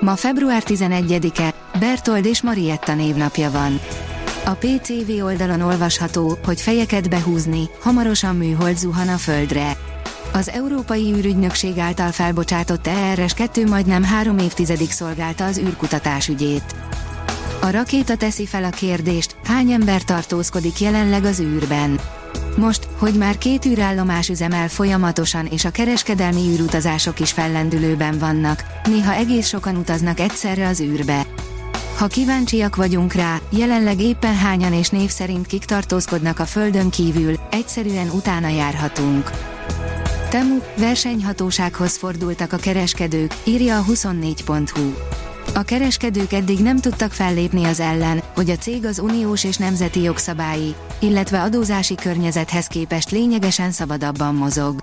Ma február 11-e, Bertold és Marietta névnapja van. A PCV oldalon olvasható, hogy fejeket behúzni, hamarosan műhold zuhan a Földre. Az Európai űrügynökség által felbocsátott ERS-2 majdnem három évtizedig szolgálta az űrkutatás ügyét. A rakéta teszi fel a kérdést, hány ember tartózkodik jelenleg az űrben. Most, hogy már két űrállomás üzemel folyamatosan és a kereskedelmi űrutazások is fellendülőben vannak, néha egész sokan utaznak egyszerre az űrbe. Ha kíváncsiak vagyunk rá, jelenleg éppen hányan és név szerint kik tartózkodnak a Földön kívül, egyszerűen utána járhatunk. Temu, versenyhatósághoz fordultak a kereskedők, írja a 24.hu. A kereskedők eddig nem tudtak fellépni az ellen, hogy a cég az uniós és nemzeti jogszabályi, illetve adózási környezethez képest lényegesen szabadabban mozog.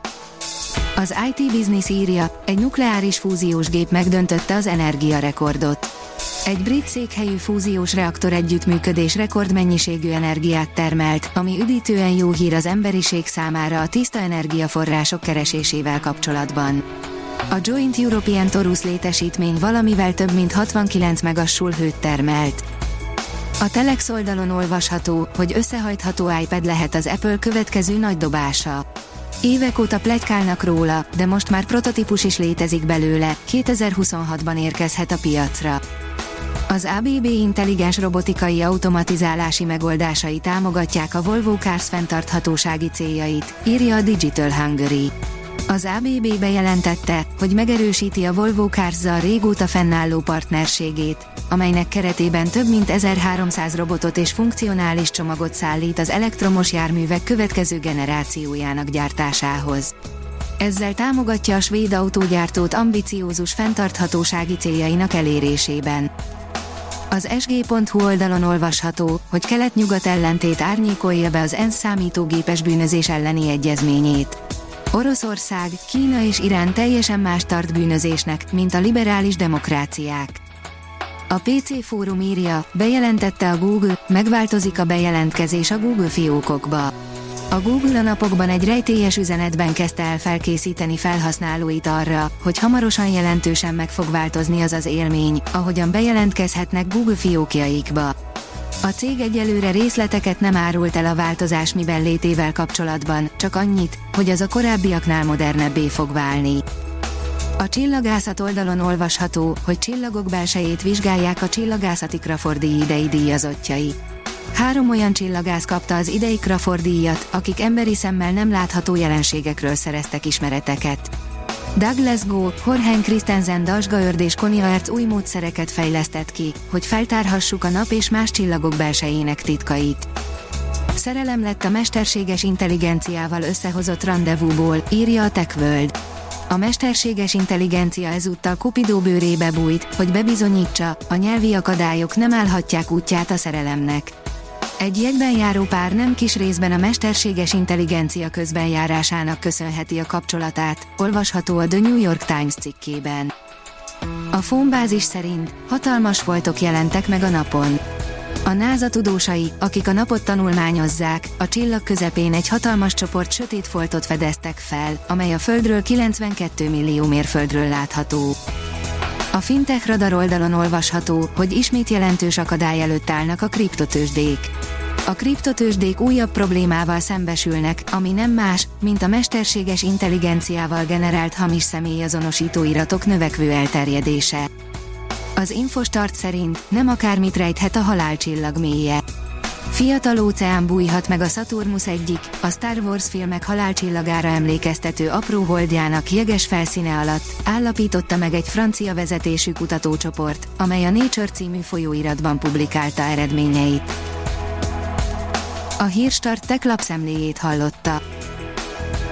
Az IT Business írja, egy nukleáris fúziós gép megdöntötte az energiarekordot. Egy brit székhelyű fúziós reaktor együttműködés rekordmennyiségű energiát termelt, ami üdítően jó hír az emberiség számára a tiszta energiaforrások keresésével kapcsolatban. A Joint European Torus létesítmény valamivel több mint 69 megassul hőt termelt. A Telex oldalon olvasható, hogy összehajtható iPad lehet az Apple következő nagy dobása. Évek óta plegykálnak róla, de most már prototípus is létezik belőle, 2026-ban érkezhet a piacra. Az ABB intelligens robotikai automatizálási megoldásai támogatják a Volvo Cars fenntarthatósági céljait, írja a Digital Hungary. Az ABB bejelentette, hogy megerősíti a Volvo cars régóta fennálló partnerségét, amelynek keretében több mint 1300 robotot és funkcionális csomagot szállít az elektromos járművek következő generációjának gyártásához. Ezzel támogatja a svéd autógyártót ambiciózus fenntarthatósági céljainak elérésében. Az sg.hu oldalon olvasható, hogy kelet-nyugat ellentét árnyékolja be az ENSZ számítógépes bűnözés elleni egyezményét. Oroszország, Kína és Irán teljesen más tart bűnözésnek, mint a liberális demokráciák. A PC fórum írja, bejelentette a Google, megváltozik a bejelentkezés a Google fiókokba. A Google a napokban egy rejtélyes üzenetben kezdte el felkészíteni felhasználóit arra, hogy hamarosan jelentősen meg fog változni az az élmény, ahogyan bejelentkezhetnek Google fiókjaikba. A cég egyelőre részleteket nem árult el a változás miben létével kapcsolatban, csak annyit, hogy az a korábbiaknál modernebbé fog válni. A csillagászat oldalon olvasható, hogy csillagok belsejét vizsgálják a csillagászati Crawford idei díjazottjai. Három olyan csillagász kapta az idei Crawford díjat, akik emberi szemmel nem látható jelenségekről szereztek ismereteket. Douglas Go, Horhen Christensen Dasgaörd és Konya Erc új módszereket fejlesztett ki, hogy feltárhassuk a nap és más csillagok belsejének titkait. Szerelem lett a mesterséges intelligenciával összehozott rendezvúból, írja a TechWorld. A mesterséges intelligencia ezúttal Kupidó bőrébe bújt, hogy bebizonyítsa, a nyelvi akadályok nem állhatják útját a szerelemnek. Egy jegyben járó pár nem kis részben a mesterséges intelligencia közbenjárásának köszönheti a kapcsolatát, olvasható a The New York Times cikkében. A fónbázis szerint hatalmas foltok jelentek meg a napon. A NASA tudósai, akik a napot tanulmányozzák, a csillag közepén egy hatalmas csoport sötét foltot fedeztek fel, amely a Földről 92 millió mérföldről látható. A Fintech Radar oldalon olvasható, hogy ismét jelentős akadály előtt állnak a kriptotősdék. A kriptotősdék újabb problémával szembesülnek, ami nem más, mint a mesterséges intelligenciával generált hamis személyazonosító iratok növekvő elterjedése. Az Infostart szerint nem akármit rejthet a halálcsillag mélye. Fiatal óceán bújhat meg a Saturnus egyik, a Star Wars filmek halálcsillagára emlékeztető apró holdjának jeges felszíne alatt, állapította meg egy francia vezetésű kutatócsoport, amely a Nature című folyóiratban publikálta eredményeit. A Hírstart tech lapszemléjét hallotta.